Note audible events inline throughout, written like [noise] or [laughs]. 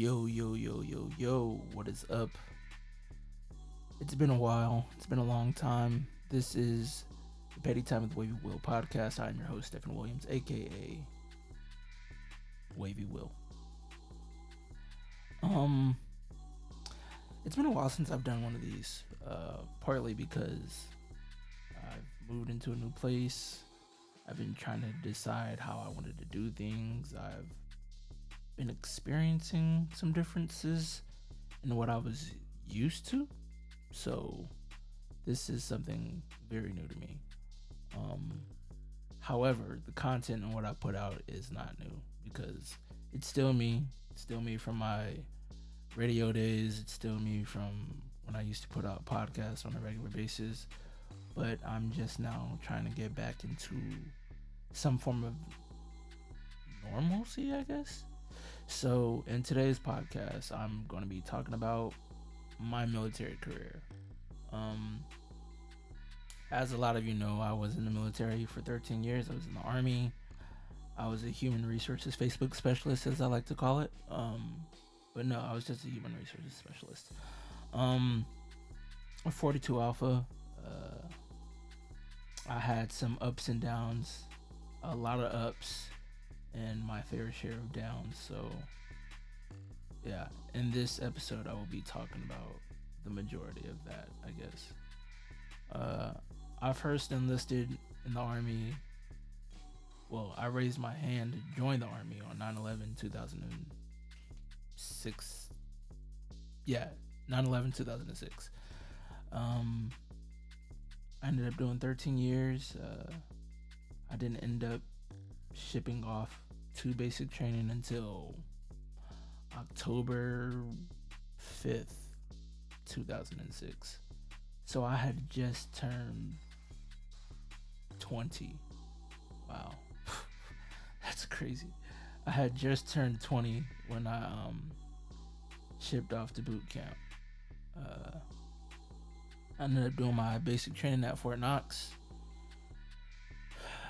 Yo, yo, yo, yo, yo, what is up? It's been a while. It's been a long time. This is the Petty Time with Wavy Will podcast. I'm your host, Stephen Williams, aka Wavy Will. Um, it's been a while since I've done one of these, uh, partly because I've moved into a new place. I've been trying to decide how I wanted to do things. I've been experiencing some differences in what I was used to. So this is something very new to me. Um, however, the content and what I put out is not new because it's still me. It's still me from my radio days. It's still me from when I used to put out podcasts on a regular basis. But I'm just now trying to get back into some form of normalcy, I guess. So, in today's podcast, I'm going to be talking about my military career. Um, as a lot of you know, I was in the military for 13 years. I was in the Army. I was a human resources Facebook specialist, as I like to call it. Um, but no, I was just a human resources specialist. Um, a 42 Alpha. Uh, I had some ups and downs, a lot of ups, and my fair share of downs. So, yeah, in this episode, I will be talking about the majority of that, I guess. Uh, I first enlisted in the Army. Well, I raised my hand to join the Army on 9 11 2006. Yeah, 9 11 2006. Um, I ended up doing 13 years. Uh, I didn't end up shipping off to basic training until October 5th, 2006. So I had just turned 20. Wow. [laughs] That's crazy. I had just turned 20 when I um shipped off to boot camp. Uh, I ended up doing my basic training at Fort Knox. [sighs]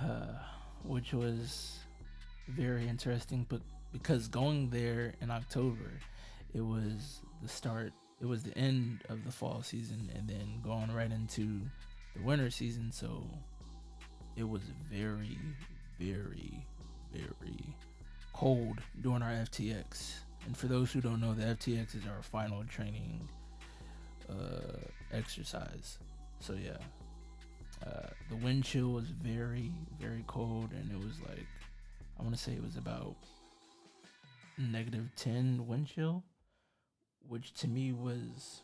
Uh, which was very interesting. But because going there in October, it was the start. It was the end of the fall season, and then going right into the winter season. So it was very, very, very cold during our FTX. And for those who don't know, the FTX is our final training uh, exercise. So yeah, uh, the wind chill was very, very cold, and it was like I want to say it was about negative 10 wind chill, which to me was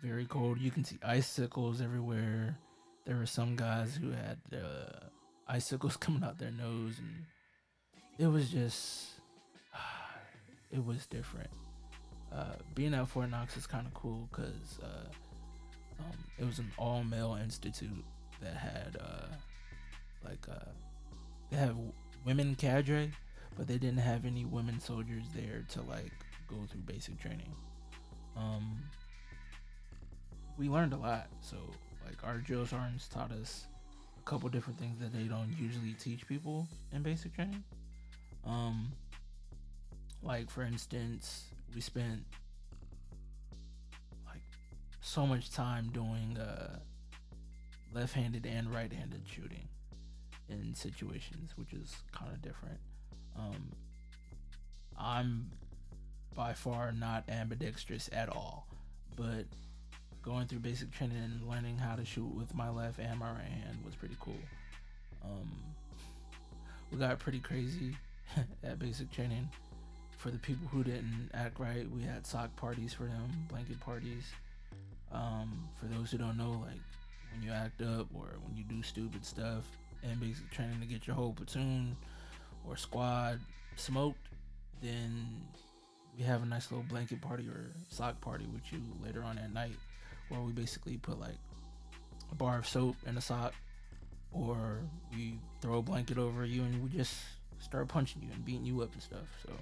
very cold. You can see icicles everywhere. There were some guys who had uh, icicles [laughs] coming out their nose, and it was just, [sighs] it was different. Uh, being at Fort Knox is kind of cool because uh, um, it was an all male institute that had uh, like uh, they have women cadre, but they didn't have any women soldiers there to like go through basic training. Um, we learned a lot. So like our drill sergeants taught us a couple different things that they don't usually teach people in basic training. Um, like for instance, we spent like so much time doing uh left-handed and right-handed shooting in situations, which is kind of different. Um, I'm by far not ambidextrous at all, but going through basic training and learning how to shoot with my left and my right hand was pretty cool. Um, we got pretty crazy [laughs] at basic training. For the people who didn't act right, we had sock parties for them, blanket parties. Um, for those who don't know, like when you act up or when you do stupid stuff and basically trying to get your whole platoon or squad smoked, then we have a nice little blanket party or sock party with you later on at night where we basically put like a bar of soap in a sock or we throw a blanket over you and we just start punching you and beating you up and stuff. So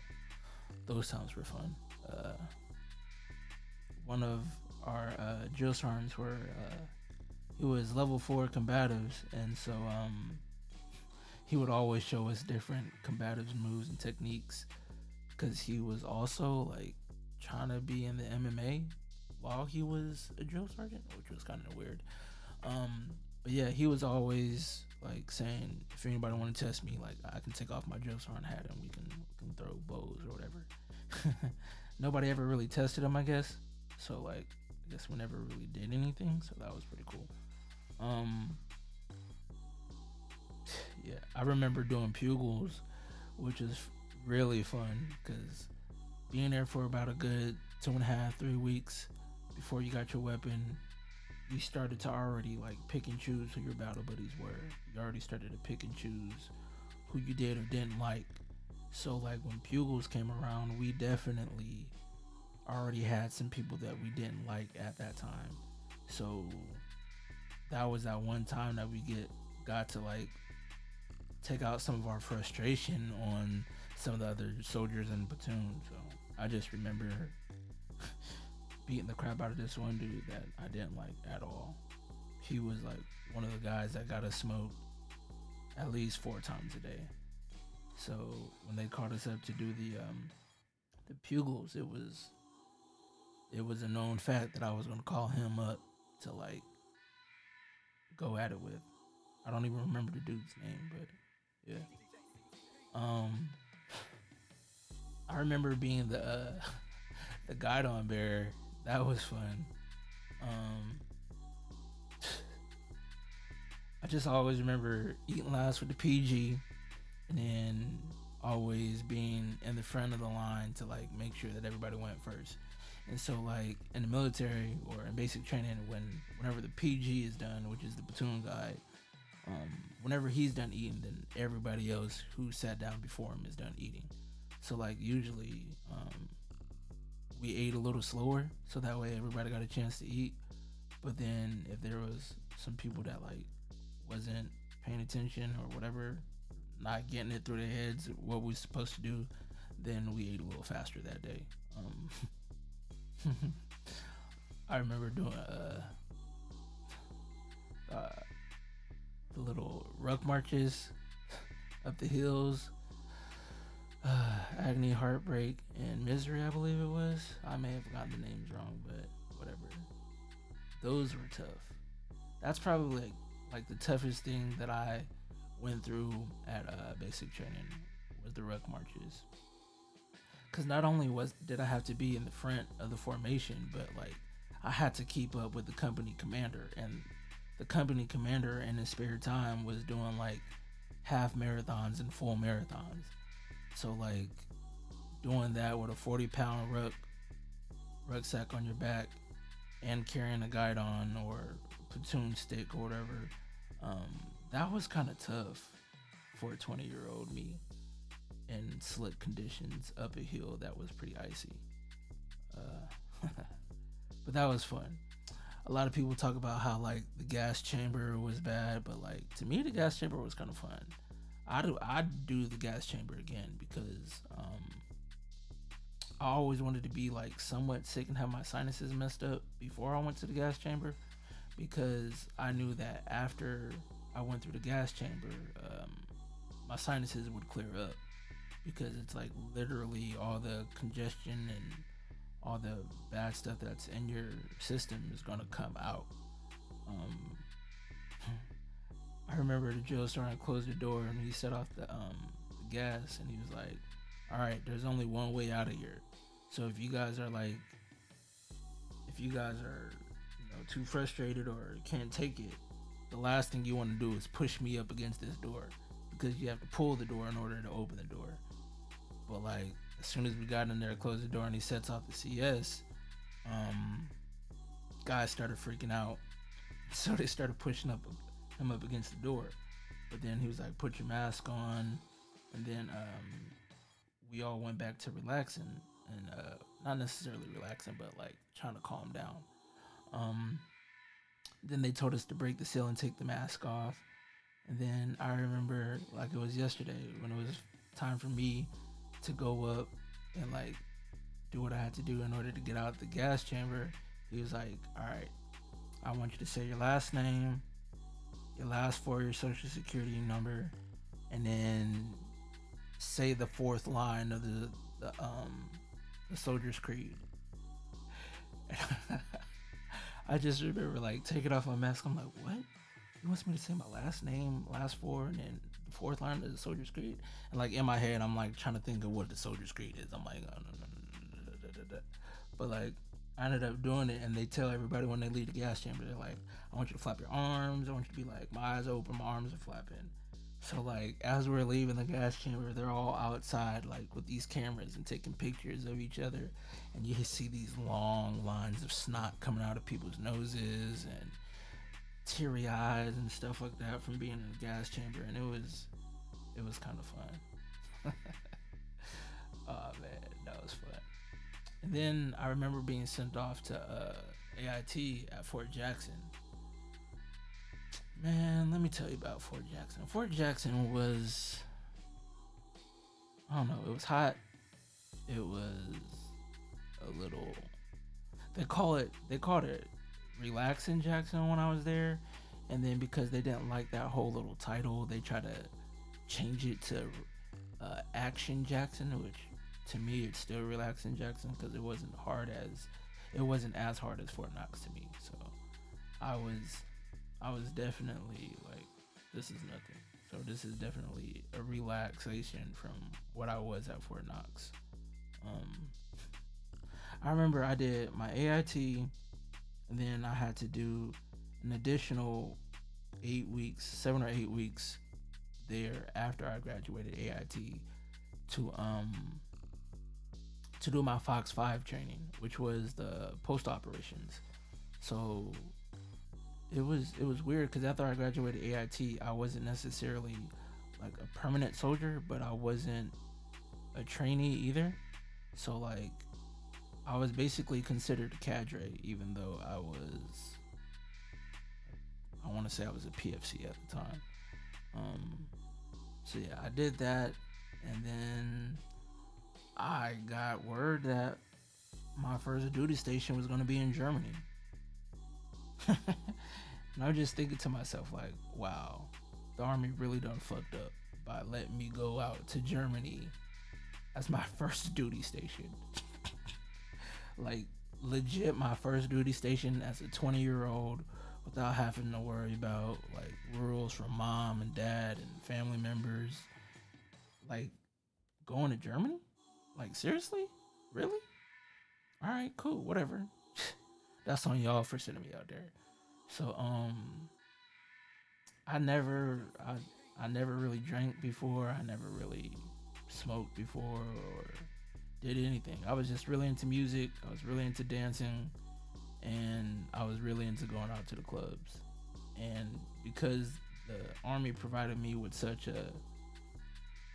those times were fun. Uh, one of our uh, drill sergeants were uh, he was level four combatives, and so um, he would always show us different combatives moves and techniques because he was also like trying to be in the MMA while he was a drill sergeant, which was kind of weird. Um, but yeah, he was always like saying, if anybody want to test me, like I can take off my drill sergeant hat and we can we can throw bows or whatever. [laughs] Nobody ever really tested him, I guess. So like, I guess we never really did anything. So that was pretty cool. Um, yeah, I remember doing pugils, which is really fun because being there for about a good two and a half, three weeks before you got your weapon, you started to already like pick and choose who your battle buddies were. You already started to pick and choose who you did or didn't like. So like when pugils came around, we definitely already had some people that we didn't like at that time. So that was that one time that we get got to like take out some of our frustration on some of the other soldiers in the platoon. So I just remember [laughs] beating the crap out of this one dude that I didn't like at all. He was like one of the guys that got us smoked at least four times a day. So when they called us up to do the um, the pugils, it was it was a known fact that I was gonna call him up to like go at it with. I don't even remember the dude's name, but yeah. Um, I remember being the uh, [laughs] the guidon bearer. That was fun. Um, I just always remember eating last with the PG, and then always being in the front of the line to like make sure that everybody went first. And so like in the military or in basic training, when whenever the PG is done, which is the platoon guide, um, whenever he's done eating, then everybody else who sat down before him is done eating. So like usually, um, we ate a little slower, so that way everybody got a chance to eat. But then if there was some people that like wasn't paying attention or whatever, not getting it through their heads what we are supposed to do, then we ate a little faster that day. Um, [laughs] [laughs] I remember doing uh, uh, the little ruck marches up the hills. Uh, [sighs] agony, heartbreak, and misery. I believe it was. I may have gotten the names wrong, but whatever. Those were tough. That's probably like, like the toughest thing that I went through at uh, basic training was the ruck marches. Cause not only was did I have to be in the front of the formation, but like I had to keep up with the company commander, and the company commander in his spare time was doing like half marathons and full marathons. So like doing that with a 40 pound ruck rucksack on your back and carrying a guidon or platoon stick or whatever, um, that was kind of tough for a 20 year old me in slick conditions up a hill that was pretty icy. Uh, [laughs] but that was fun a lot of people talk about how like the gas chamber was bad, but like to me the gas chamber was kind of fun. I do I do the gas chamber again because um, I always wanted to be like somewhat sick and have my sinuses messed up before I went to the gas chamber because I knew that after I went through the gas chamber, um, my sinuses would clear up because it's like literally all the congestion and all the bad stuff that's in your system is gonna come out. Um, [laughs] I remember the drill sergeant closed the door and he set off the um the gas and he was like, "All right, there's only one way out of here. So if you guys are like, if you guys are, you know, too frustrated or can't take it, the last thing you want to do is push me up against this door because you have to pull the door in order to open the door. But like as soon as we got in there, closed the door, and he sets off the CS, um, guys started freaking out. [laughs] So they started pushing up him up against the door. But then he was like, "Put your mask on," and then um, we all went back to relaxing and uh, not necessarily relaxing, but like trying to calm down. Um, then they told us to break the seal and take the mask off. And then I remember like it was yesterday when it was time for me to go up and like do what I had to do in order to get out the gas chamber, he was like, "All right, I want you to say your last name, your last four your social security number, and then say the fourth line of the the um the soldier's creed." [laughs] I just remember like taking off my mask. I'm like, what? He wants me to say my last name, last four, and then the fourth line is the Soldier's Creed. And like in my head, I'm like trying to think of what the Soldier's Creed is. I'm like, but like I ended up doing it, and they tell everybody when they leave the gas chamber, they're like, I want you to flap your arms. I want you to be like, my eyes open, my arms are flapping. So like as we're leaving the gas chamber, they're all outside like with these cameras and taking pictures of each other, and you see these long lines of snot coming out of people's noses and teary eyes and stuff like that from being in the gas chamber, and it was it was kind of fun. [laughs] oh man, that was fun. And then I remember being sent off to uh, AIT at Fort Jackson Man, let me tell you about Fort Jackson. Fort Jackson was I don't know, it was hot. It was a little they call it they called it relaxing Jackson when I was there. And then because they didn't like that whole little title, they tried to change it to uh, Action Jackson, which to me it's still relaxing Jackson because it wasn't hard as it wasn't as hard as Fort Knox to me. So I was I was definitely like, this is nothing. So this is definitely a relaxation from what I was at Fort Knox. Um, I remember I did my AIT, then I had to do an additional eight weeks, seven or eight weeks there after I graduated AIT to um to do my Fox Five training, which was the post operations. So it was it was weird because after I graduated AIT, I wasn't necessarily like a permanent soldier, but I wasn't a trainee either. So like, I was basically considered a cadre, even though I was. I want to say I was a PFC at the time. Um, so yeah, I did that, and then I got word that my first duty station was going to be in Germany. [laughs] and I was just thinking to myself, like, wow, the army really done fucked up by letting me go out to Germany as my [laughs] first duty station. [laughs] like, legit, my first duty station as a 20 year old without having to worry about like rules from mom and dad and family members. Like, going to Germany? Like, seriously? Really? All right, cool, whatever. [laughs] That's on y'all for sending me out there. So um I never I I never really drank before. I never really smoked before or did anything. I was just really into music. I was really into dancing and I was really into going out to the clubs. And because the army provided me with such a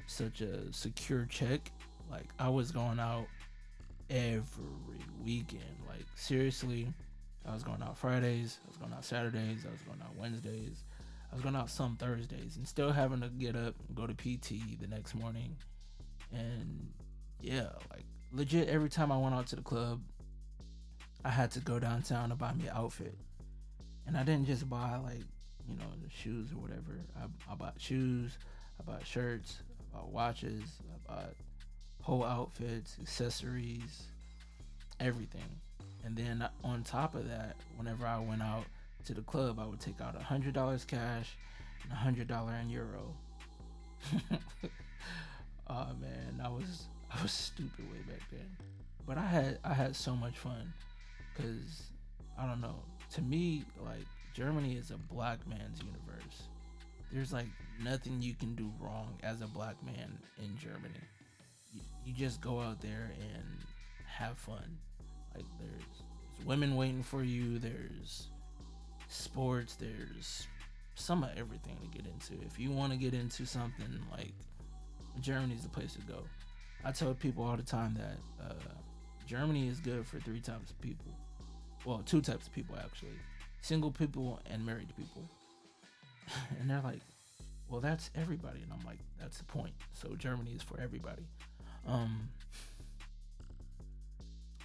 such a secure check, like I was going out every weekend. Like seriously, I was going out Fridays. I was going out Saturdays. I was going out Wednesdays. I was going out some Thursdays and still having to get up and go to PT the next morning. And yeah, like legit every time I went out to the club, I had to go downtown to buy me an outfit. And I didn't just buy like, you know, the shoes or whatever. I, I bought shoes, I bought shirts, I bought watches, I bought whole outfits, accessories, everything. And then on top of that, whenever I went out to the club, I would take out a hundred dollars cash and a hundred dollar in euro. [laughs] oh man, I was I was stupid way back then, but I had I had so much fun because I don't know. To me, like Germany is a black man's universe. There's like nothing you can do wrong as a black man in Germany. You, you just go out there and have fun like there's, there's women waiting for you. There's sports. There's some of everything to get into. If you want to get into something, like Germany's the place to go. I tell people all the time that uh, Germany is good for three types of people. Well, two types of people actually: single people and married people. [laughs] and they're like, "Well, that's everybody," and I'm like, "That's the point." So Germany is for everybody. Um,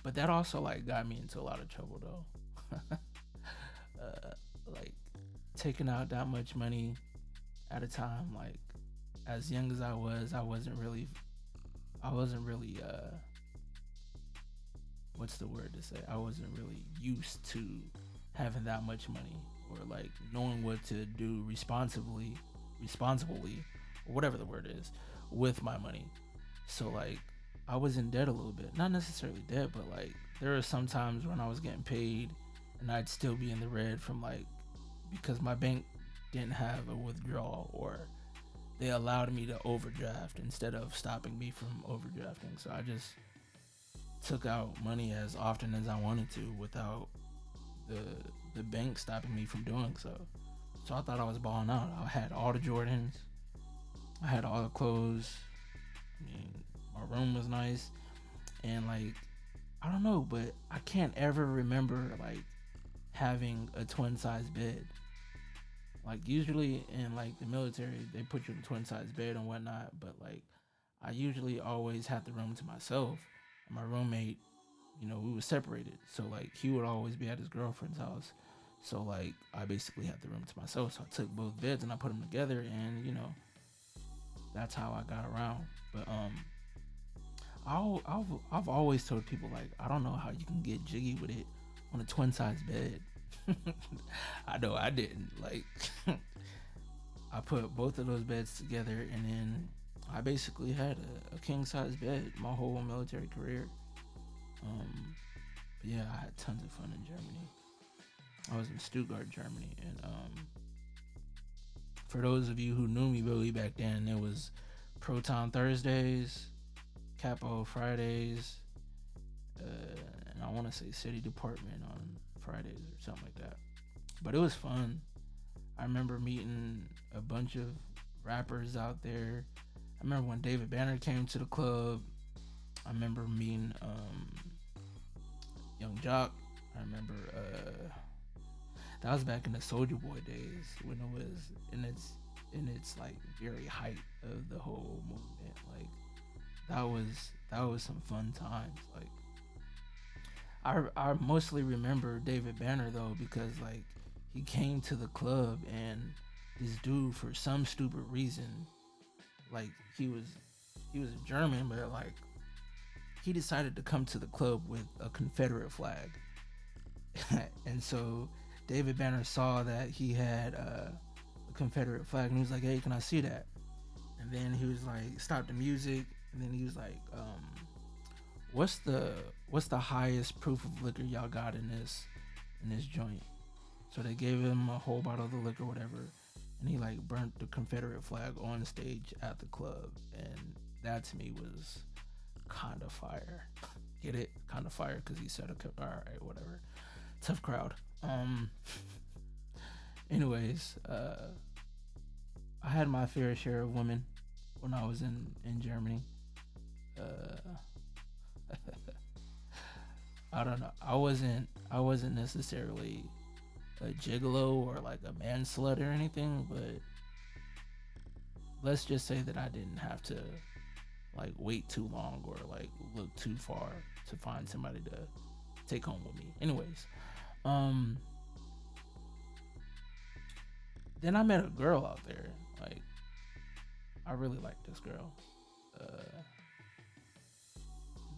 but that also like got me into a lot of trouble though. [laughs] uh, like taking out that much money at a time, like as young as I was, I wasn't really, I wasn't really, uh, what's the word to say? I wasn't really used to having that much money or like knowing what to do responsibly, responsibly, whatever the word is, with my money. So like I was in debt a little bit. Not necessarily debt, but like there are some times when I was getting paid and I'd still be in the red from like because my bank didn't have a withdrawal or they allowed me to overdraft instead of stopping me from overdrafting. So I just took out money as often as I wanted to without the the bank stopping me from doing so. So I thought I was balling out. I had all the Jordans. I had all the clothes. I mean, my room was nice. And like I don't know, but I can't ever remember like having a twin size bed. Like usually in like the military, they put you in a twin size bed and whatnot, but like I usually always had the room to myself. And my roommate, you know, we were separated, so like he would always be at his girlfriend's house. So like I basically had the room to myself. So I took both beds and I put them together, and you know, that's how I got around. But um, I'll, I've I've always told people like I don't know how you can get jiggy with it on a twin size bed. [laughs] I know I didn't. Like [laughs] I put both of those beds together and then I basically had a, a king size bed my whole military career. Um yeah, I had tons of fun in Germany. I was in Stuttgart, Germany, and um for those of you who knew me really back then, it was Proton Thursdays, Capo Fridays, uh, and I want to say City Department on Fridays or something like that. But it was fun. I remember meeting a bunch of rappers out there. I remember when David Banner came to the club. I remember meeting um, Yung Joc. I remember uh, that was back in the Soulja Boy days when it was in its in its like very height of the whole movement. Like that was that was some fun times. Like I I mostly remember David Banner though because like he came to the club and this dude for some stupid reason like he was he was a German but like he decided to come to the club with a Confederate flag. [laughs] and so David Banner saw that he had uh, a Confederate flag and he was like, "Hey, can I see that?" And then he was like, "Stop the music." And then he was like, um, "What's the what's the highest proof of liquor y'all got in this in this joint?" So they gave him a whole bottle of the liquor, whatever, and he like burnt the Confederate flag on stage at the club, and that to me was kind of fire. Get it? Kind of fire because he said, "Okay, all right, whatever." Tough crowd. Um. [laughs] anyways, uh, I had my fair share of women when I was in in Germany. Uh, [laughs] I don't know. I wasn't. I wasn't necessarily a gigolo or like a man slut or anything, but let's just say that I didn't have to like wait too long or like look too far to find somebody to take home with me. Anyways, um then I met a girl out there. Like I really liked this girl. Uh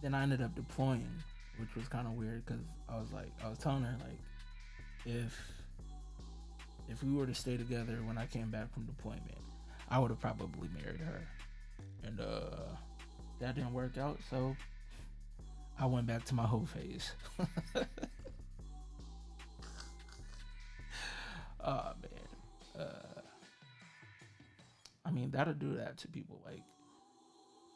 then I ended up deploying, which was kind of weird because I was like, I was telling her like, if if we were to stay together when I came back from deployment, I would have probably married her, and uh, that didn't work out. So I went back to my whole phase. oh [laughs] man, uh, I mean that'll do that to people like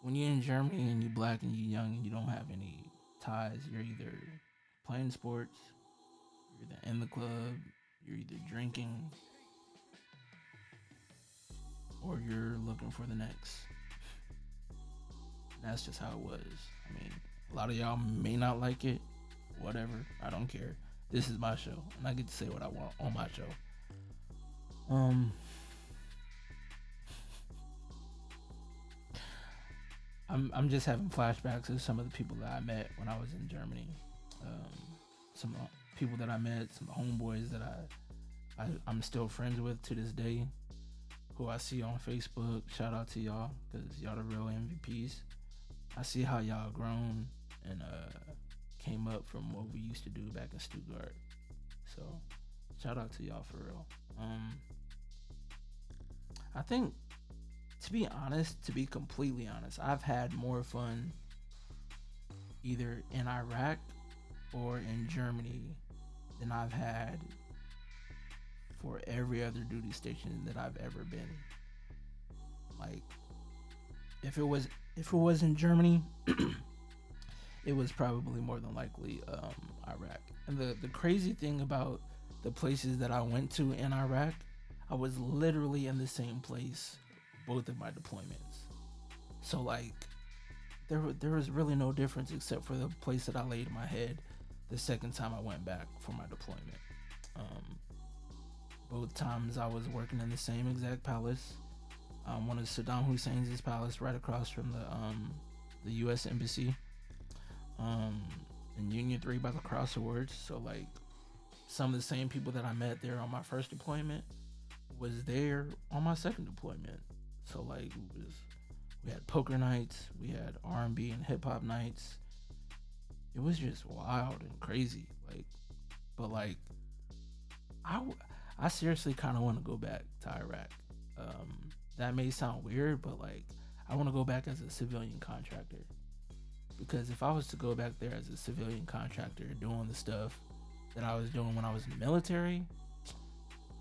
when you're in Germany and you're black and you're young and you don't have any ties, you're either playing sports, you're either in the club, you're either drinking, or you're looking for the next. That's just how it was. I mean, a lot of y'all may not like it. Whatever. I don't care. This is my show, and I get to say what I want on my show. Um, I'm I'm just having flashbacks of some of the people that I met when I was in Germany. Um, some people that I met, some homeboys that I, I I'm still friends with to this day, who I see on Facebook. Shout out to y'all because y'all the real MVPs. I see how y'all grown and uh, came up from what we used to do back in Stuttgart. So shout out to y'all for real. Um, I think to be honest, to be completely honest, I've had more fun either in Iraq or in Germany than I've had for every other duty station that I've ever been. Like if it was if it was in Germany, [clears throat] it was probably more than likely um, Iraq. And the the crazy thing about the places that I went to in Iraq, I was literally in the same place both of my deployments. So like there there was really no difference except for the place that I laid my head the second time I went back for my deployment. Um, both times I was working in the same exact palace. Um, one of Saddam Hussein's palace right across from the um, the U.S. embassy. Um, in Union Three by the Crossroads. So like some of the same people that I met there on my first deployment was there on my second deployment. So like was, we had poker nights, we had R and B and hip hop nights. It was just wild and crazy. Like, but like, I I seriously kind of want to go back to Iraq. Um, that may sound weird, but like, I want to go back as a civilian contractor. Because if I was to go back there as a civilian contractor doing the stuff that I was doing when I was in the military,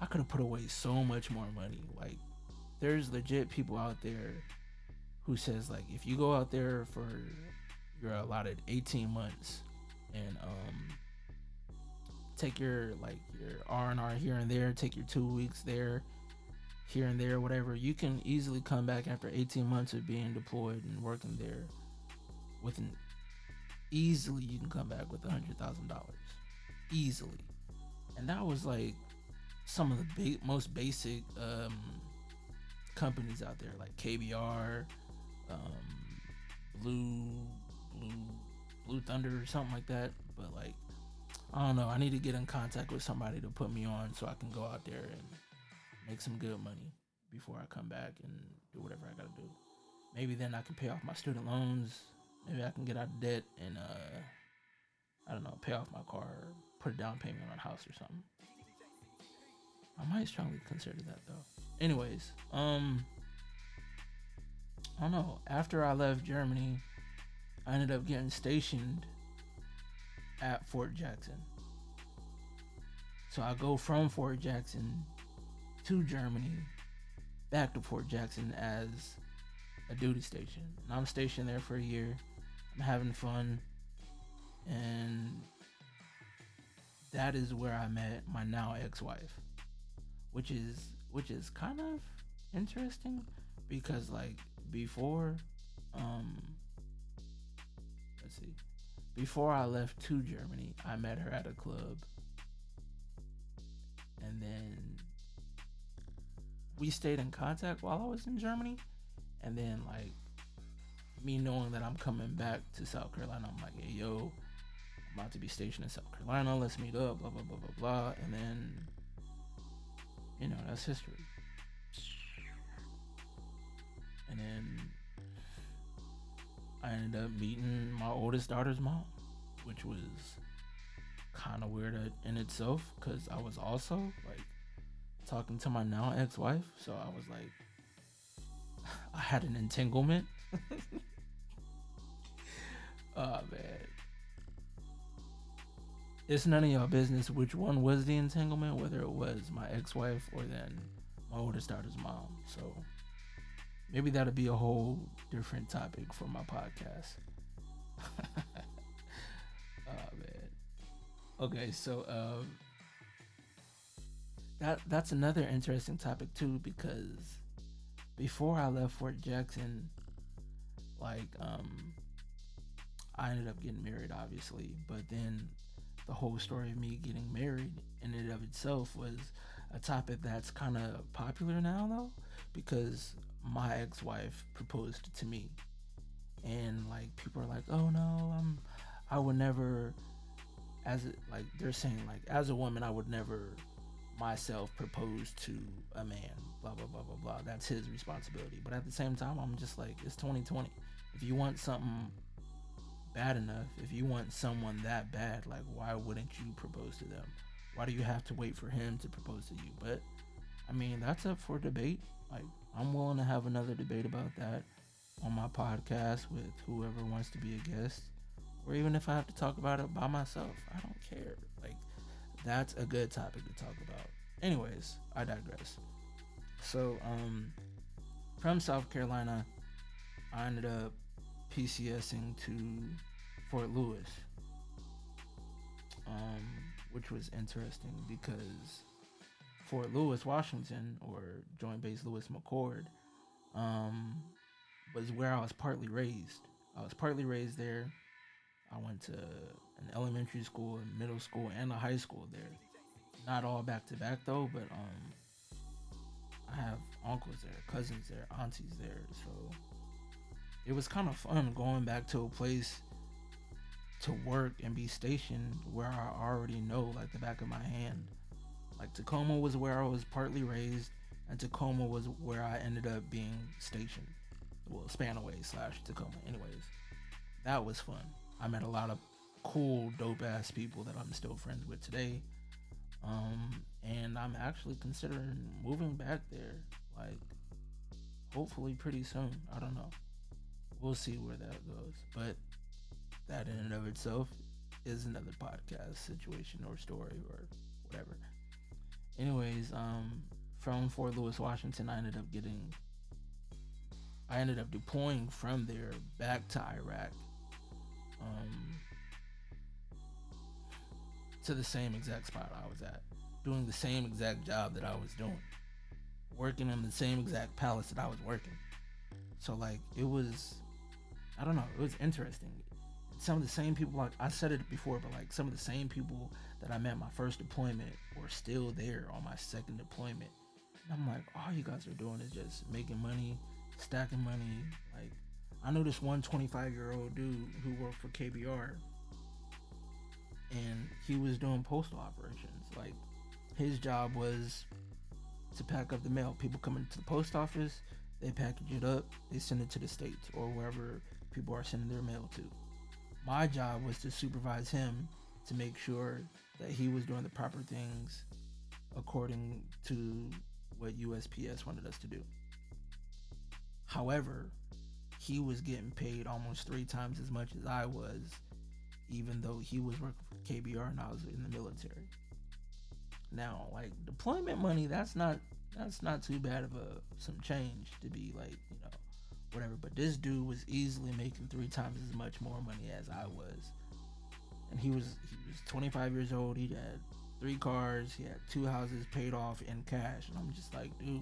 I could have put away so much more money. Like there's legit people out there who says like if you go out there for you're allotted 18 months and um take your like your R&R here and there, take your 2 weeks there here and there whatever, you can easily come back after 18 months of being deployed and working there with an easily you can come back with a hundred thousand dollars easily. And that was like some of the big most basic um companies out there like KBR, um, Blue, Blue, Blue Thunder or something like that. But like, I don't know. I need to get in contact with somebody to put me on so I can go out there and make some good money before I come back and do whatever I gotta do. Maybe then I can pay off my student loans. Maybe I can get out of debt and uh, I don't know, pay off my car, put a down payment on a house or something. I might strongly consider that though anyways, um, I don't know. After I left Germany, I ended up getting stationed at Fort Jackson. So I go from Fort Jackson to Germany, back to Fort Jackson as a duty station. And I'm stationed there for a year. I'm having fun. And that is where I met my now ex wife, which is which is kind of interesting because like before um let's see. Before I left to Germany I met her at a club. And then we stayed in contact while I was in Germany. And then like me knowing that I'm coming back to South Carolina I'm like hey yo I'm about to be stationed in South Carolina. Let's meet up blah blah blah blah blah. And then you know, that's history. And then I ended up meeting my oldest daughter's mom, which was kind of weird in itself because I was also like talking to my now ex wife. So I was like, [sighs] I had an entanglement. oh, [laughs] man it's none of y'all business which one was the entanglement, whether it was my ex-wife or then my oldest daughter's mom. So maybe that'll be a whole different topic for my podcast. [laughs] oh man. Okay, so um, that that's another interesting topic too because before I left Fort Jackson, like um, I ended up getting married, obviously, but then the whole story of me getting married in and of itself was a topic that's kind of popular now though because my ex-wife proposed to me. And like people are like oh no i'm i would never as like they're saying like as a woman i would never myself propose to a man blah blah blah blah blah. That's his responsibility. But at the same time i'm just like it's 2020 if you want something bad enough, if you want someone that bad, like why wouldn't you propose to them? Why do you have to wait for him to propose to you? But I mean, that's up for debate. Like I'm willing to have another debate about that on my podcast with whoever wants to be a guest, or even if I have to talk about it by myself. I don't care. Like that's a good topic to talk about. Anyways, I digress. So, um, from South Carolina, I ended up PCSing to Fort Lewis, um, which was interesting because Fort Lewis, Washington, or Joint Base Lewis McChord, um, was where I was partly raised. I was partly raised there. I went to an elementary school, a middle school, and a high school there. Not all back to back though, but um, I have uncles there, cousins there, aunties there. So it was kind of fun going back to a place to work and be stationed where I already know like the back of my hand. Like Tacoma was where I was partly raised, and Tacoma was where I ended up being stationed. Well, Spanaway slash Tacoma. Anyways, that was fun. I met a lot of cool, dope ass people that I'm still friends with today. Um, and I'm actually considering moving back there, like hopefully pretty soon. I don't know. We'll see where that goes. But that in and of itself is another podcast situation or story or whatever. Anyways, um, from Fort Lewis, Washington, I ended up getting, I ended up deploying from there back to Iraq. Um, to the same exact spot I was at, doing the same exact job that I was doing, working in the same exact palace that I was working. So like it was, I don't know, it was interesting. Some of the same people, like I said it before, but like some of the same people that I met my first deployment were still there on my second deployment. And I'm like, all you guys are doing is just making money, stacking money. Like I know this one 25 year old dude who worked for KBR and he was doing postal operations. Like his job was to pack up the mail. People come into the post office, they package it up, they send it to the states or wherever people are sending their mail to. My job was to supervise him to make sure that he was doing the proper things according to what USPS wanted us to do. However, he was getting paid almost three times as much as I was even though he was working for KBR and I was in the military. Now, like deployment money, that's not that's not too bad of a some change to be like, you know, whatever. But this dude was easily making three times as much more money as I was. And he was he was 25 years old. He had three cars. He had two houses paid off in cash. And I'm just like, dude,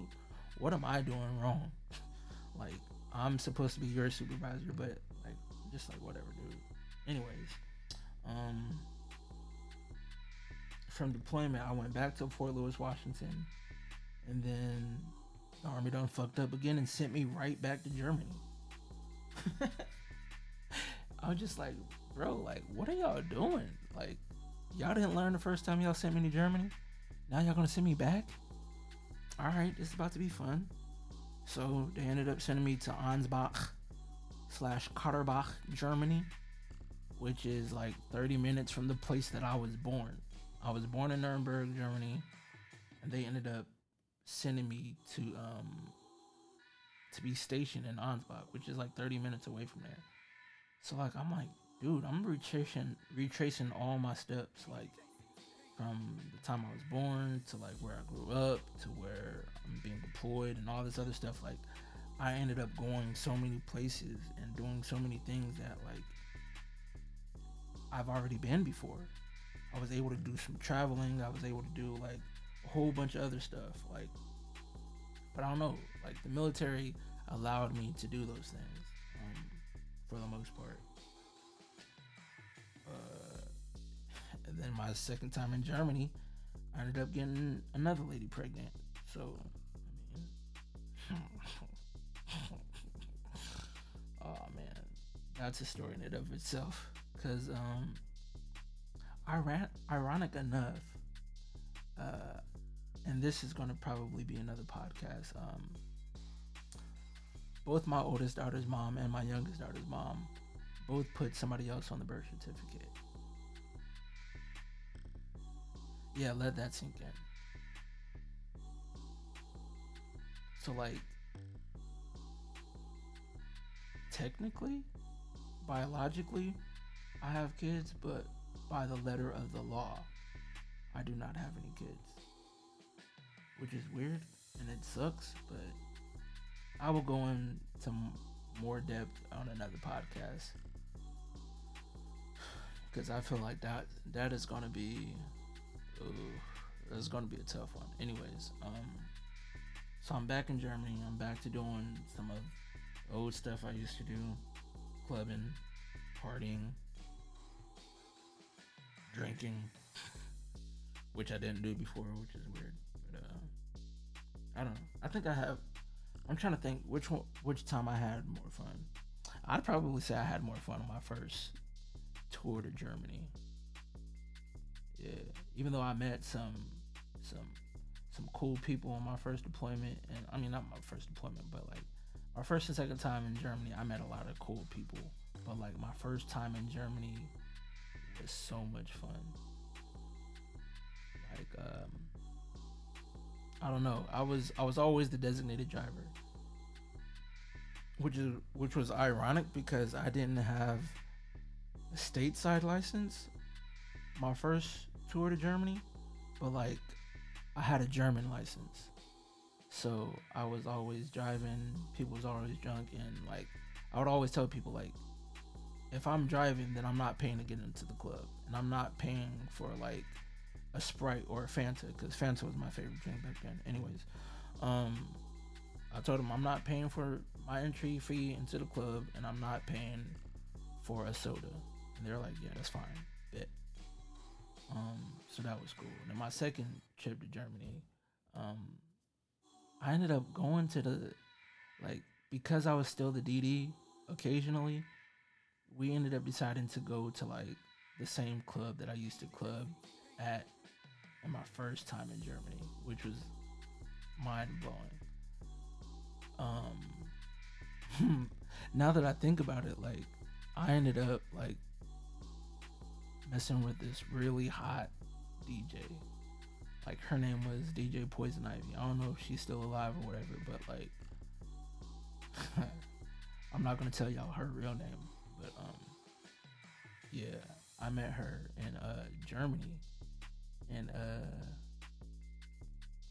what am I doing wrong? [laughs] like, I'm supposed to be your supervisor, but like, just like whatever, dude. Anyways, um, from deployment, I went back to Fort Lewis, Washington, and then the army done fucked up again and sent me right back to Germany. [laughs] I was just like, bro, like, what are y'all doing? Like, y'all didn't learn the first time y'all sent me to Germany. Now y'all gonna send me back? All right, this is about to be fun. So they ended up sending me to Ansbach slash Katterbach, Germany which is like 30 minutes from the place that I was born. I was born in Nuremberg, Germany, and they ended up sending me to um to be stationed in Ansbach, which is like 30 minutes away from there. So like I'm like, dude, I'm retracing retracing all my steps like from the time I was born to like where I grew up to where I'm being deployed and all this other stuff like I ended up going so many places and doing so many things that like I've already been before. I was able to do some traveling. I was able to do like whole bunch of other stuff. Like, but I don't know. Like the military allowed me to do those things um, for the most part. Uh, and then my second time in Germany, I ended up getting another lady pregnant. So, I mean, [laughs] oh man, that's a story in and of itself because um, ironic enough, uh, and this is going to probably be another podcast. Um, both my oldest daughter's mom and my youngest daughter's mom both put somebody else on the birth certificate. Yeah, let that sink in. So like technically, biologically, I have kids, but by the letter of the law, I do not have any kids. Which is weird and it sucks, but I will go into more depth on another podcast because I feel like that that is gonna be ooh, that's gonna be a tough one. Anyways, um, so I'm back in Germany. I'm back to doing some of old stuff I used to do, clubbing, partying, drinking, which I didn't do before, which is weird. I don't know. I think I have. I'm trying to think which one, which time I had more fun. I'd probably say I had more fun on my first tour to Germany. Yeah, even though I met some some some cool people on my first deployment, and I mean not my first deployment, but like my first and second time in Germany, I met a lot of cool people. But like my first time in Germany was so much fun. Like um I don't know. I was I was always the designated driver. Which is which was ironic because I didn't have a stateside license my first tour to Germany, but like I had a German license. So I was always driving, people was always drunk and like I would always tell people like if I'm driving then I'm not paying to get into the club and I'm not paying for like a Sprite or a Fanta cuz Fanta was my favorite drink back then. Anyways, um I told him I'm not paying for my entry fee into the club and I'm not paying for a soda. And they're like, "Yeah, that's fine." Bet. Um so that was cool. And then my second trip to Germany, um I ended up going to the like because I was still the DD occasionally, we ended up deciding to go to like the same club that I used to club at my first time in Germany, which was mind blowing. Um [laughs] now that I think about it, like I ended up like messing with this really hot DJ like her name was DJ Poison Ivy. I don't know if she's still alive or whatever, but like [laughs] I'm not gonna tell y'all her real name, but um yeah, I met her in uh Germany and uh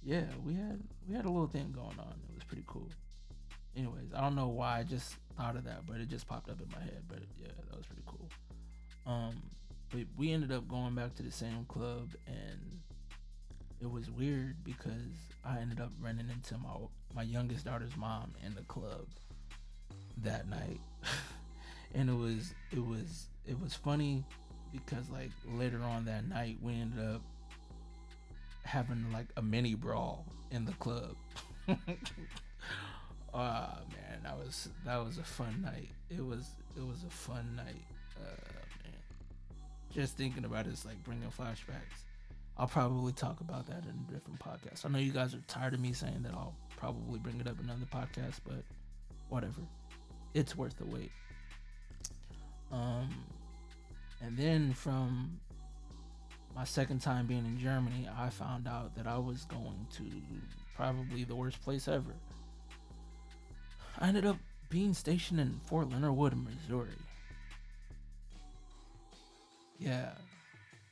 yeah, we had we had a little thing going on. It was pretty cool. Anyways, I don't know why I just thought of that, but it just popped up in my head. But yeah, that was pretty cool. Um, but we ended up going back to the same club and it was weird because I ended up running into my my youngest daughter's mom in the club that night, [laughs] and it was it was it was funny because like later on that night we ended up having like a mini brawl in the club. [laughs] Oh, man, that was that was a fun night. It was it was a fun night. Uh, man, just thinking about it's like bringing flashbacks. I'll probably talk about that in a different podcast. I know you guys are tired of me saying that I'll probably bring it up in another podcast, but whatever. It's worth the wait. Um, and then from my second time being in Germany, I found out that I was going to probably the worst place ever. I ended up being stationed in Fort Leonard Wood, Missouri. Yeah,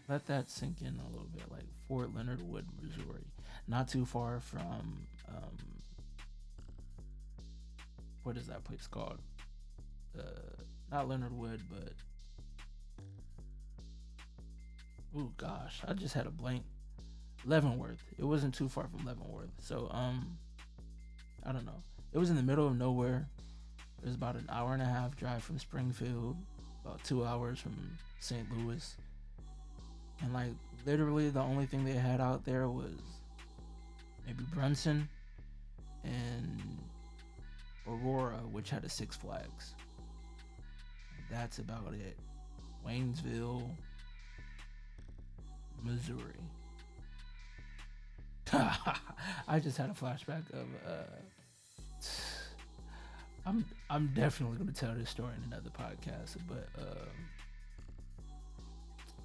let that sink in a little bit. Like Fort Leonard Wood, Missouri, not too far from um, what is that place called? Uh, not Leonard Wood, but oh gosh, I just had a blank. Leavenworth. It wasn't too far from Leavenworth, so um, I don't know. It was in the middle of nowhere. It was about an hour and a half drive from Springfield, about two hours from St. Louis and like literally the only thing they had out there was maybe Branson and Aurora, which had a Six Flags. That's about it. Waynesville, Missouri. [laughs] I just had a flashback of uh I'm I'm definitely gonna tell this story in another podcast, but um,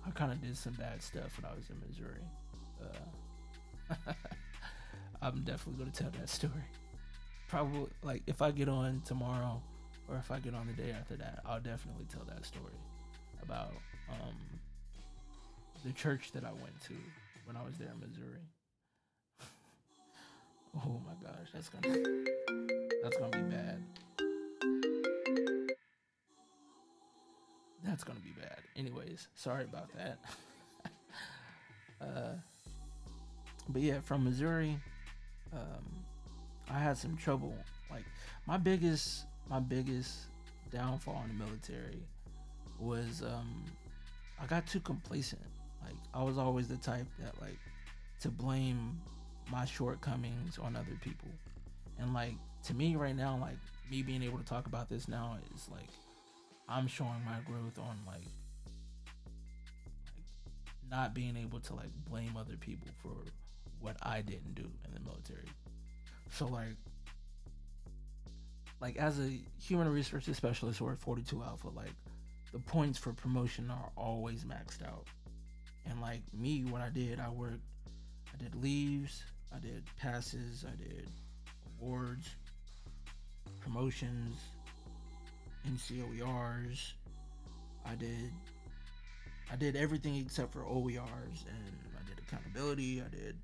I kind of did some bad stuff when I was in Missouri. Uh, [laughs] I'm definitely gonna tell that story. Probably like if I get on tomorrow, or if I get on the day after that, I'll definitely tell that story about um, the church that I went to when I was there in Missouri. [laughs] oh my gosh, that's gonna that's gonna be bad. That's gonna be bad. Anyways, sorry about that. [laughs] uh, but yeah, from Missouri, um, I had some trouble. Like my biggest, my biggest downfall in the military was um, I got too complacent. Like I was always the type that like to blame my shortcomings on other people, and like to me right now, like me being able to talk about this now is like I'm showing my growth on like like not being able to like blame other people for what I didn't do in the military. So like like as a human resources specialist or a 42 alpha like the points for promotion are always maxed out and like me what i did i worked i did leaves i did passes i did awards promotions NCOERs. I did I did everything except for OERs and I did accountability, I did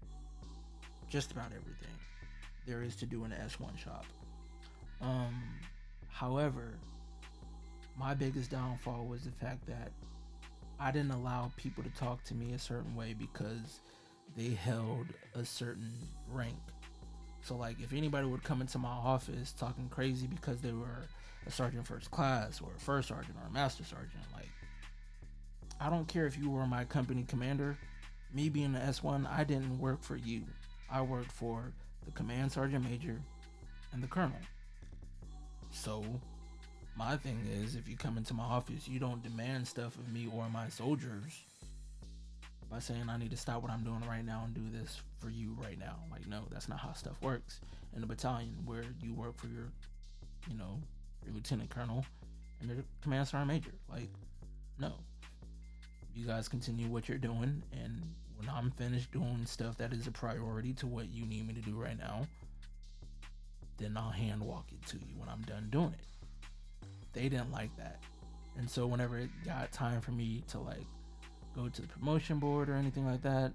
just about everything there is to do in an S1 shop. Um however, my biggest downfall was the fact that I didn't allow people to talk to me a certain way because they held a certain rank. So like if anybody would come into my office talking crazy because they were a sergeant first class or a first sergeant or a master sergeant. Like, I don't care if you were my company commander. Me being an S1, I didn't work for you. I worked for the command sergeant major and the colonel. So, my thing is, if you come into my office, you don't demand stuff of me or my soldiers by saying I need to stop what I'm doing right now and do this for you right now. Like, no, that's not how stuff works in the battalion where you work for your, you know, your lieutenant colonel, and your command sergeant major. Like, no. You guys continue what you're doing, and when I'm finished doing stuff that is a priority to what you need me to do right now, then I'll hand walk it to you when I'm done doing it. They didn't like that. And so whenever it got time for me to like go to the promotion board or anything like that,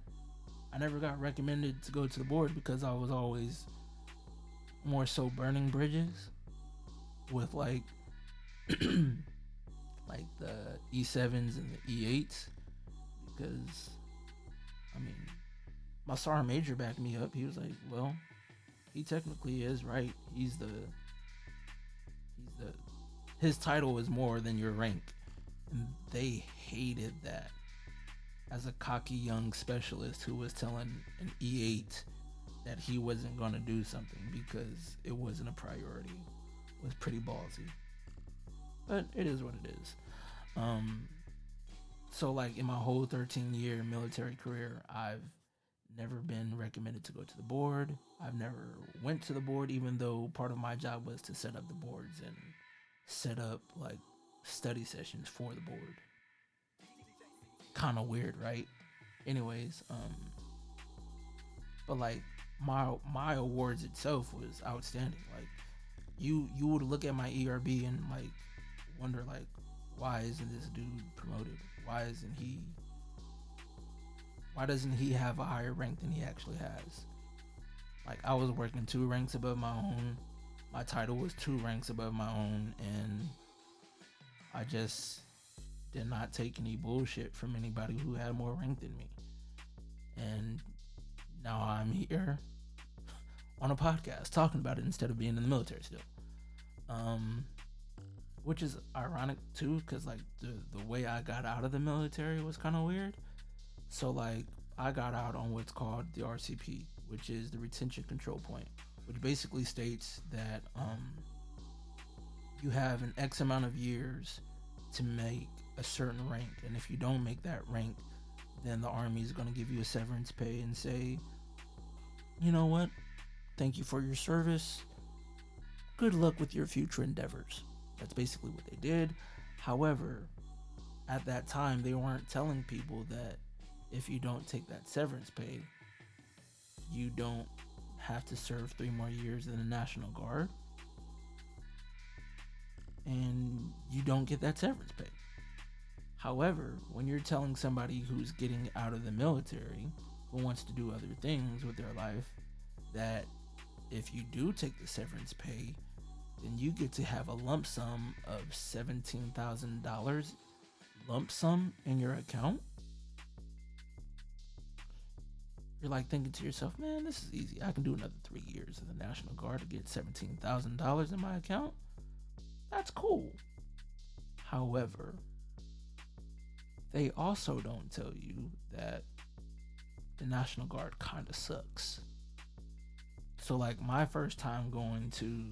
I never got recommended to go to the board because I was always more so burning bridges with like [clears throat] like the E7s and the E8s because I mean my sergeant major backed me up. He was like, "Well, he technically is right. He's the he's the his title is more than your rank." And they hated that. As a cocky young specialist who was telling an E8 that he wasn't going to do something because it wasn't a priority was pretty ballsy. But it is what it is. Um, so like in my whole 13 year military career, I've never been recommended to go to the board. I've never went to the board, even though part of my job was to set up the boards and set up like study sessions for the board. Kind of weird, right? Anyways, um, but like my my awards itself was outstanding. Like you you would look at my ERB and like wonder like why isn't this dude promoted? Why isn't he why doesn't he have a higher rank than he actually has? Like I was working two ranks above my own. My title was two ranks above my own and I just did not take any bullshit from anybody who had more rank than me. And now I'm here [laughs] on a podcast talking about it instead of being in the military still. Um, which is ironic too, because like the the way I got out of the military was kind of weird. So like I got out on what's called the RCP, which is the retention control point, which basically states that um, you have an X amount of years to make a certain rank, and if you don't make that rank, then the army is going to give you a severance pay and say, you know what, thank you for your service. good luck with your future endeavors. That's basically what they did. However, at that time, they weren't telling people that if you don't take that severance pay, you don't have to serve three more years in the National Guard and you don't get that severance pay. However, when you're telling somebody who's getting out of the military who wants to do other things with their life that if you do take the severance pay, then you get to have a lump sum of $17,000 lump sum in your account. You're like thinking to yourself, man, this is easy. I can do another three years in the National Guard to get $17,000 in my account. That's cool. However, they also don't tell you that the National Guard kind of sucks. So, like, my first time going to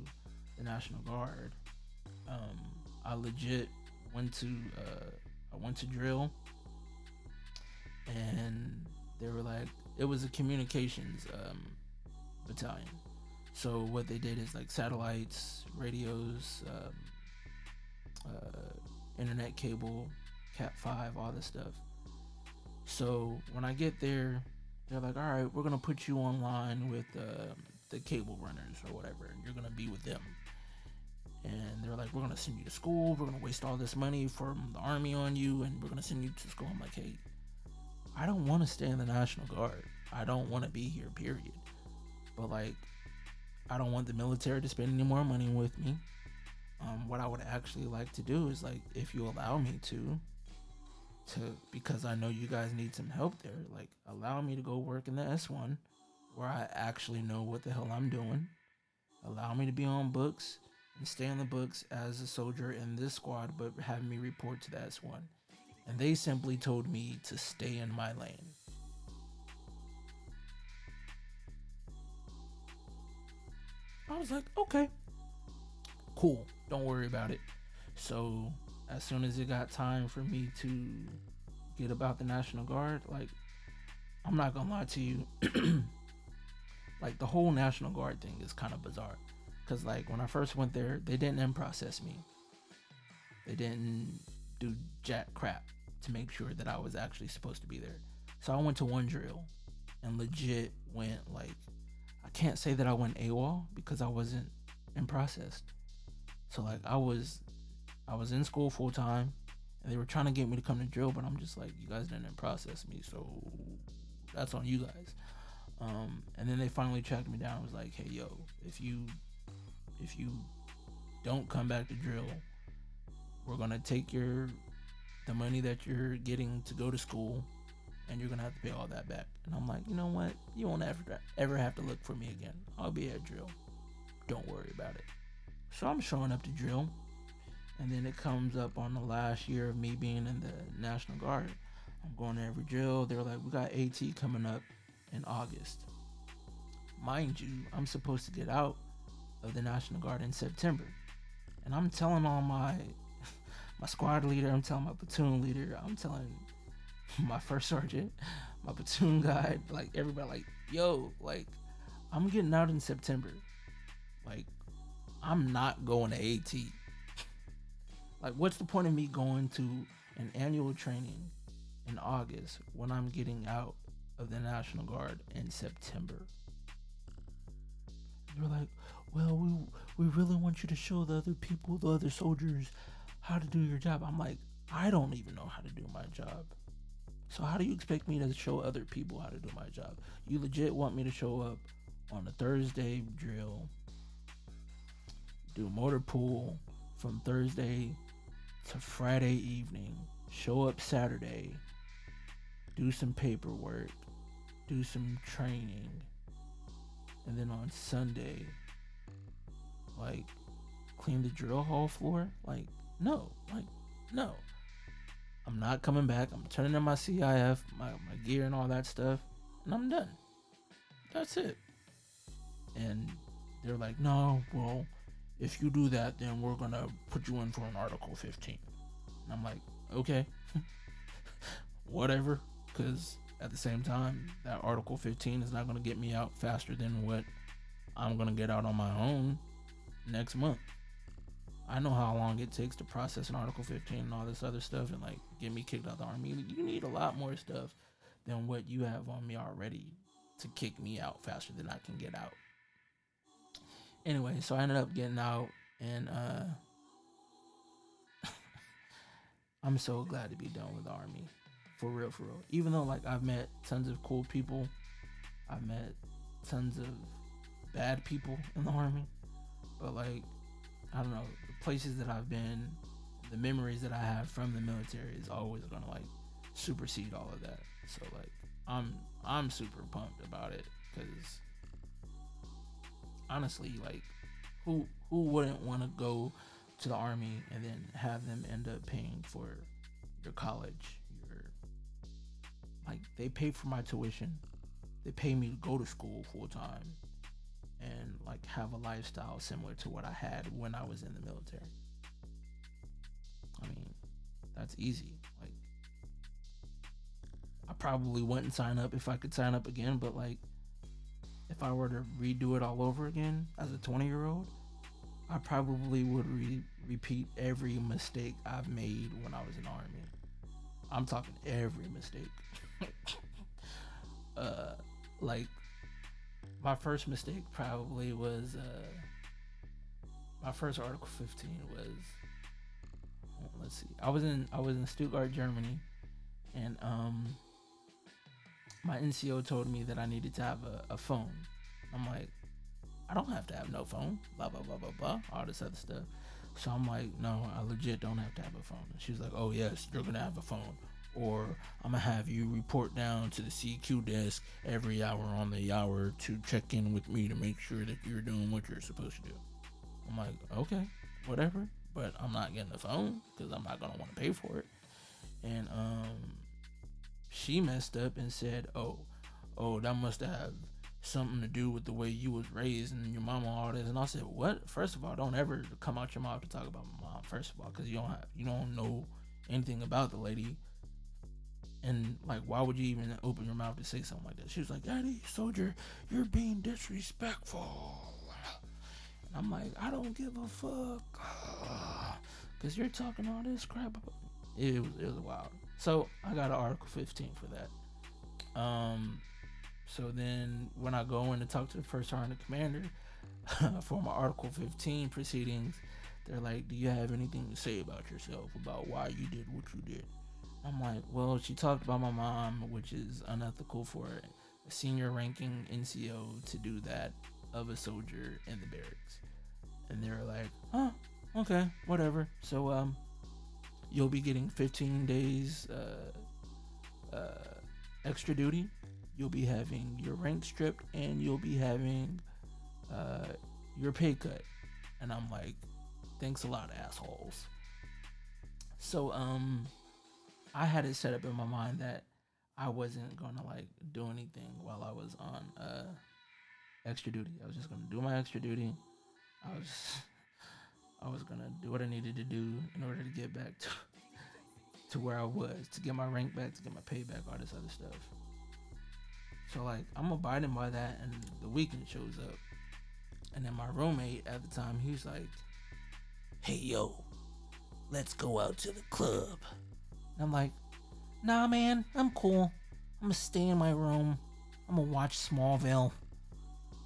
the National Guard, um, I legit went to uh, I went to drill, and they were like, it was a communications um, battalion. So what they did is like satellites, radios, um, uh, internet cable, Cat five, all this stuff. So when I get there, they're like, "All right, we're gonna put you online with uh, the cable runners or whatever, and you're gonna be with them." And they're like, "We're gonna send you to school. We're gonna waste all this money from the army on you, and we're gonna send you to school." I'm like, "Hey, I don't want to stay in the National Guard. I don't want to be here. Period. But like, I don't want the military to spend any more money with me. Um, what I would actually like to do is like, if you allow me to, to because I know you guys need some help there. Like, allow me to go work in the S one, where I actually know what the hell I'm doing. Allow me to be on books and stay on the books as a soldier in this squad, but have me report to the S one. And they simply told me to stay in my lane. I was like, okay, cool. Don't worry about it. So as soon as it got time for me to get about the National Guard, like I'm not gonna lie to you, [clears throat] like the whole National Guard thing is kind of bizarre. Cause like when I first went there, they didn't in process me. They didn't do jack crap to make sure that I was actually supposed to be there. So I went to one drill and legit went like I can't say that I went AWOL because I wasn't in process. So like I was I was in school full time and they were trying to get me to come to drill, but I'm just like, you guys didn't process me, so that's on you guys. Um, and then they finally tracked me down and was like, hey yo, if you if you don't come back to drill, we're gonna take your the money that you're getting to go to school and you're gonna have to pay all that back. And I'm like, you know what? You won't ever ever have to look for me again. I'll be at drill. Don't worry about it. So I'm showing up to drill. And then it comes up on the last year of me being in the National Guard. I'm going to every drill. They're like, we got AT coming up in August. Mind you, I'm supposed to get out of the National Guard in September. And I'm telling all my my squad leader, I'm telling my platoon leader, I'm telling my first sergeant, my platoon guy, like everybody like, yo, like I'm getting out in September. Like I'm not going to AT. like, what's the point of me going to an annual training in August when I'm getting out of the National Guard in September? You're like, well, we we really want you to show the other people, the other soldiers, how to do your job. I'm like, I don't even know how to do my job. So how do you expect me to show other people how to do my job? You legit want me to show up on a Thursday drill do motor pool from Thursday to Friday evening, show up Saturday, do some paperwork, do some training, and then on Sunday, like clean the drill hall floor? Like, no, like, no. I'm not coming back. I'm turning in my CIF, my, my gear, and all that stuff, and I'm done. That's it. And they're like, no, well, if you do that, then we're gonna put you in for an Article 15. And I'm like, okay, [laughs] whatever, because at the same time, that Article 15 is not gonna get me out faster than what I'm gonna get out on my own. next month. I know how long it takes to process an Article 15 and all this other stuff and like get me kicked out of the army. You need a lot more stuff than what you have on me already to kick me out faster than I can get out. Anyway, so I ended up getting out and uh [laughs] I'm so glad to be done with the army. For real, for real. Even though like I've met tons of cool people, I've met tons of bad people in the army. But like I don't know, places that I've been, the memories that I have from the military is always gonna like supersede all of that. So like I'm I'm super pumped about it because honestly, like who who wouldn't want to go to the army and then have them end up paying for your college, your like they pay for my tuition, they pay me to go to school full time, and like have a lifestyle similar to what I had when I was in the military. I mean, that's easy. Like, I probably wouldn't sign up if I could sign up again, but like, if I were to redo it all over again as a 20 year old, I probably would re- repeat every mistake I've made when I was in the army. I'm talking every mistake. [laughs] uh, like my first mistake probably was uh, my first Article 15 was let's see I was in I was in Stuttgart Germany and um my NCO told me that I needed to have a, a phone. I'm like I don't have to have no phone blah blah blah blah blah all this other stuff. So I'm like no I legit don't have to have a phone. And she's like oh yes you're gonna have a phone or I'm gonna have you report down to the CQ desk every hour on the hour to check in with me to make sure that you're doing what you're supposed to do. I'm like, okay, whatever, but I'm not getting the phone because I'm not gonna want to pay for it. And um, she messed up and said, oh, oh, that must have something to do with the way you was raised and your mama all this. And I said, what? First of all, don't ever come out your mouth to talk about my mom. First of all, because you don't have, you don't know anything about the lady and like, why would you even open your mouth to say something like that? She was like, Daddy, soldier, you're being disrespectful. And I'm like, I don't give a fuck. Because you're talking all this crap. It was, it was wild. So I got an Article 15 for that. Um, so then when I go in to talk to the first sergeant commander [laughs] for my Article 15 proceedings, they're like, Do you have anything to say about yourself, about why you did what you did? I'm like, well, she talked about my mom, which is unethical for a senior ranking NCO to do that of a soldier in the barracks. And they were like, oh, okay, whatever. So, um, you'll be getting 15 days, uh, uh, extra duty. You'll be having your rank stripped and you'll be having, uh, your pay cut. And I'm like, thanks a lot, assholes. So, um, I had it set up in my mind that I wasn't gonna like do anything while I was on uh extra duty. I was just gonna do my extra duty. I was [laughs] I was gonna do what I needed to do in order to get back to [laughs] to where I was, to get my rank back, to get my payback, all this other stuff. So like I'm abiding by that and the weekend shows up. And then my roommate at the time, he was like, Hey yo, let's go out to the club. And I'm like, nah, man, I'm cool. I'm gonna stay in my room. I'm gonna watch Smallville.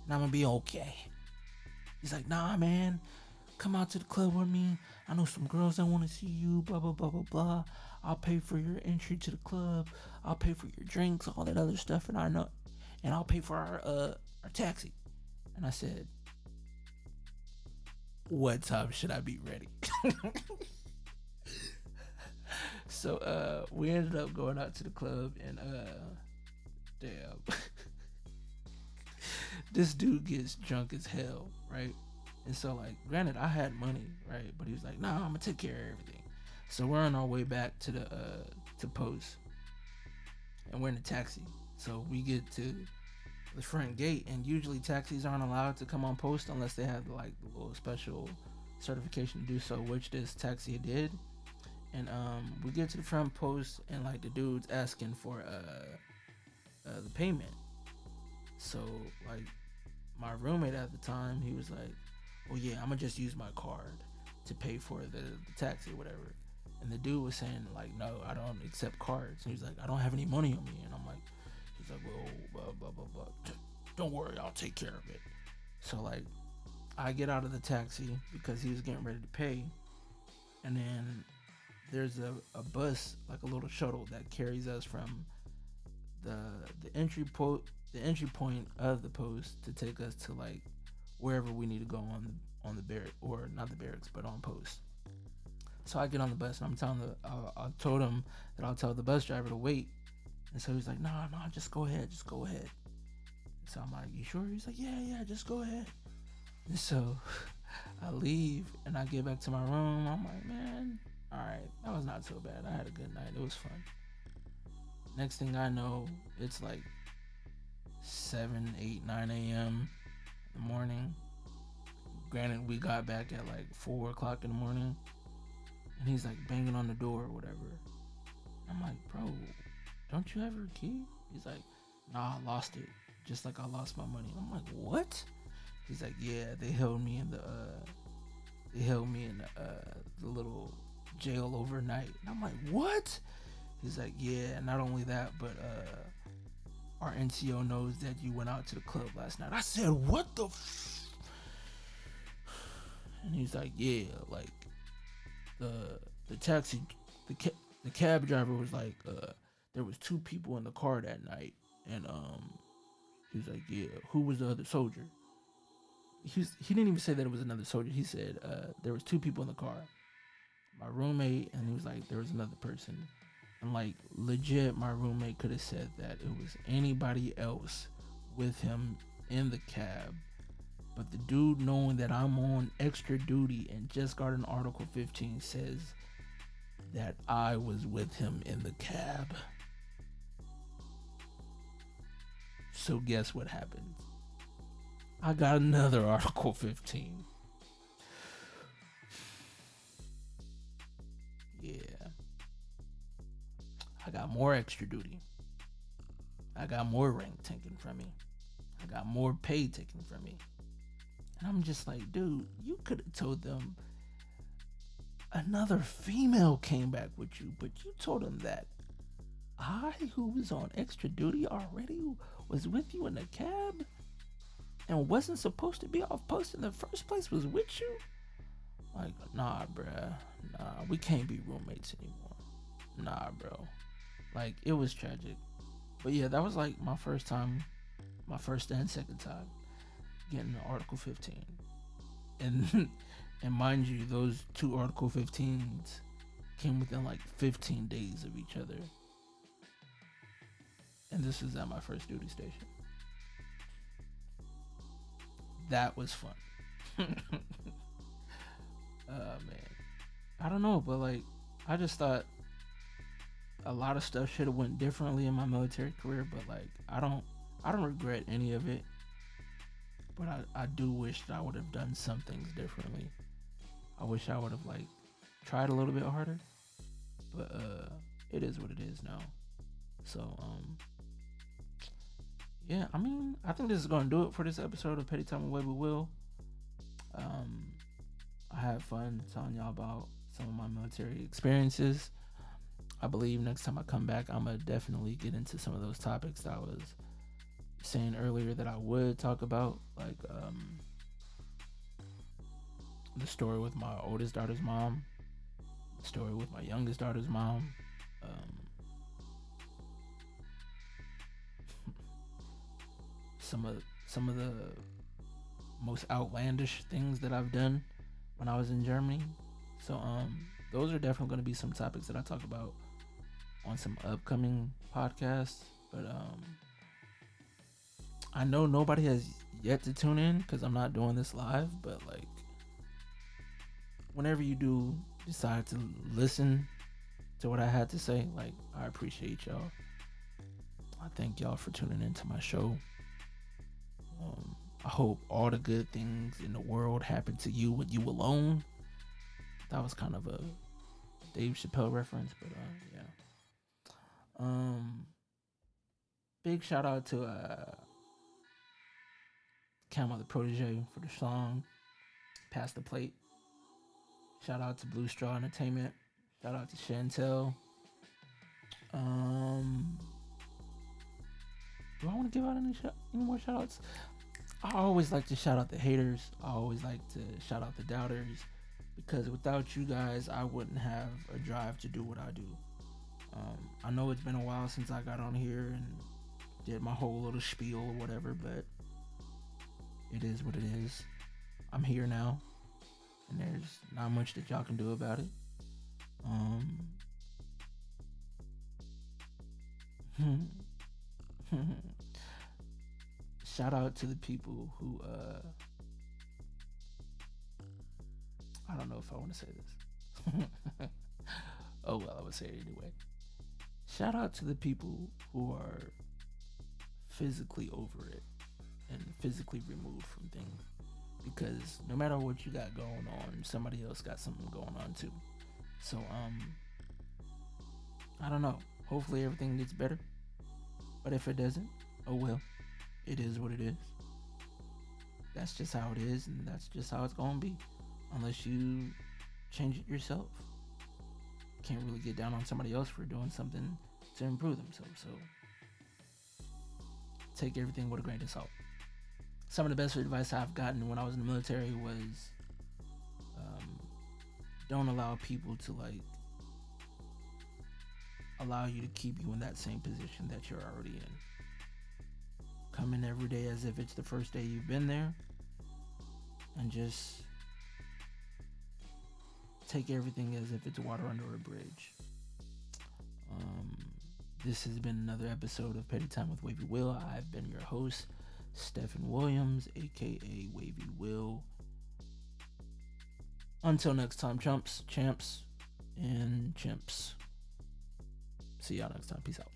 And I'm gonna be okay. He's like, nah, man, come out to the club with me. I know some girls that wanna see you, blah, blah, blah, blah, blah. I'll pay for your entry to the club. I'll pay for your drinks, all that other stuff. And I know, and I'll pay for our, uh, our taxi. And I said, what time should I be ready? [laughs] So uh we ended up going out to the club and uh damn [laughs] this dude gets drunk as hell, right? And so like granted I had money, right? But he was like, nah, I'm gonna take care of everything. So we're on our way back to the uh to post. And we're in a taxi. So we get to the front gate and usually taxis aren't allowed to come on post unless they have like the little special certification to do so, which this taxi did and um, we get to the front post, and like the dude's asking for uh, uh the payment. So like my roommate at the time, he was like, "Oh yeah, I'm gonna just use my card to pay for the, the taxi or whatever." And the dude was saying like, "No, I don't accept cards." And he's like, "I don't have any money on me." And I'm like, "He's like, well, blah blah blah blah. [clears throat] Don't worry, I'll take care of it." So like, I get out of the taxi because he was getting ready to pay, and then there's a, a bus like a little shuttle that carries us from the the entry point the entry point of the post to take us to like wherever we need to go on on the barrack or not the barracks but on post. So I get on the bus and I'm telling the I, I told him that I'll tell the bus driver to wait, and so he's like, no, nah, nah, just go ahead, just go ahead. So I'm like, you sure? He's like, yeah, yeah, just go ahead. And so [laughs] I leave and I get back to my room. I'm like, man, all right, that was not so bad. I had a good night. It was fun. Next thing I know, it's like 7, 8, 9 a.m. in the morning. Granted, we got back at like 4 o'clock in the morning. And he's like banging on the door or whatever. I'm like, bro, don't you have your key? He's like, nah, I lost it. Just like I lost my money. I'm like, what? He's like, yeah, they held me in the, uh, they held me in the, uh, the little jail overnight. And I'm like, what? He's like, yeah, not only that, but uh, our NCO knows that you went out to the club last night. I said, what the? F-? And he's like, yeah, like the the taxi, the ca- the cab driver was like, uh, there was two people in the car that night, and um, he was like, yeah, who was the other soldier? He's he didn't even say that it was another soldier. He said uh, there was two people in the car my roommate, and he was like, there was another person. And like legit, my roommate could have said that it was anybody else with him in the cab. But the dude, knowing that I'm on extra duty and just got an Article 15, says that I was with him in the cab. So, guess what happens? I got another Article 15. Yeah. I got more extra duty. I got more rank taken from me. I got more pay taken from me. And I'm just like, dude, you could have told them another female came back with you, but you told them that I, who was on extra duty already, was with you in the cab and wasn't supposed to be off post in the first place, was with you? Like, nah, bruh. Nah, we can't be roommates anymore. Nah, bro. Like, it was tragic. But yeah, that was like my first time, my first and second time getting Article 15. And [laughs] and mind you, those two Article 15s came within like 15 days of each other. And this was at my first duty station. That was fun. [laughs] Oh man, I don't know, but like, I just thought a lot of stuff should have went differently in my military career. But like, I don't, I don't regret any of it. But I, I do wish that I would have done some things differently. I wish I would have like tried a little bit harder. But uh, it is what it is now. So um, yeah, I mean, I think this is gonna do it for this episode of Petty Time with Will. Um, I had fun telling y'all about some of my military experiences. I believe next time I come back, I'm gonna definitely get into some of those topics that I was saying earlier that I would talk about, like um, the story with my oldest daughter's mom, the story with my youngest daughter's mom. Um, [laughs] some of some of the most outlandish things that I've done when I was in Germany. So um those are definitely going to be some topics that I talk about on some upcoming podcasts, but um I know nobody has yet to tune in cuz I'm not doing this live, but like whenever you do decide to listen to what I had to say, like I appreciate y'all. I thank y'all for tuning into my show. Um, I hope all the good things in the world happen to you when you alone. That was kind of a Dave Chappelle reference, but uh, yeah. Um, big shout out to uh, Camel the Protege for the song. Pass the Plate. Shout out to Blue Straw Entertainment. Shout out to Chantel. Um, do I want to give out any sh- any more shout outs? I always like to shout out the haters. I always like to shout out the doubters because without you guys, I wouldn't have a drive to do what I do. Um, I know it's been a while since I got on here and did my whole little spiel or whatever, but it is what it is. I'm here now, and there's not much that y'all can do about it. Um, [laughs] [laughs] shout out to the people who uh I don't know if I want to say this. [laughs] oh well, I would say it anyway. Shout out to the people who are physically over it and physically removed from things. Because no matter what you got going on, somebody else got something going on too. So um I don't know. Hopefully everything gets better. But if it doesn't, oh well. It is what it is. That's just how it is, and that's just how it's gonna be. Unless you change it yourself. Can't really get down on somebody else for doing something to improve themselves. So take everything with a grain of salt. Some of the best advice I've gotten when I was in the military was um, don't allow people to like allow you to keep you in that same position that you're already in. Come in every day as if it's the first day you've been there and just take everything as if it's water under a bridge. Um, this has been another episode of Petty Time with Wavy Will. I've been your host, Stephen Williams, aka Wavy Will. Until next time, chumps, champs, and chimps. See y'all next time. Peace out.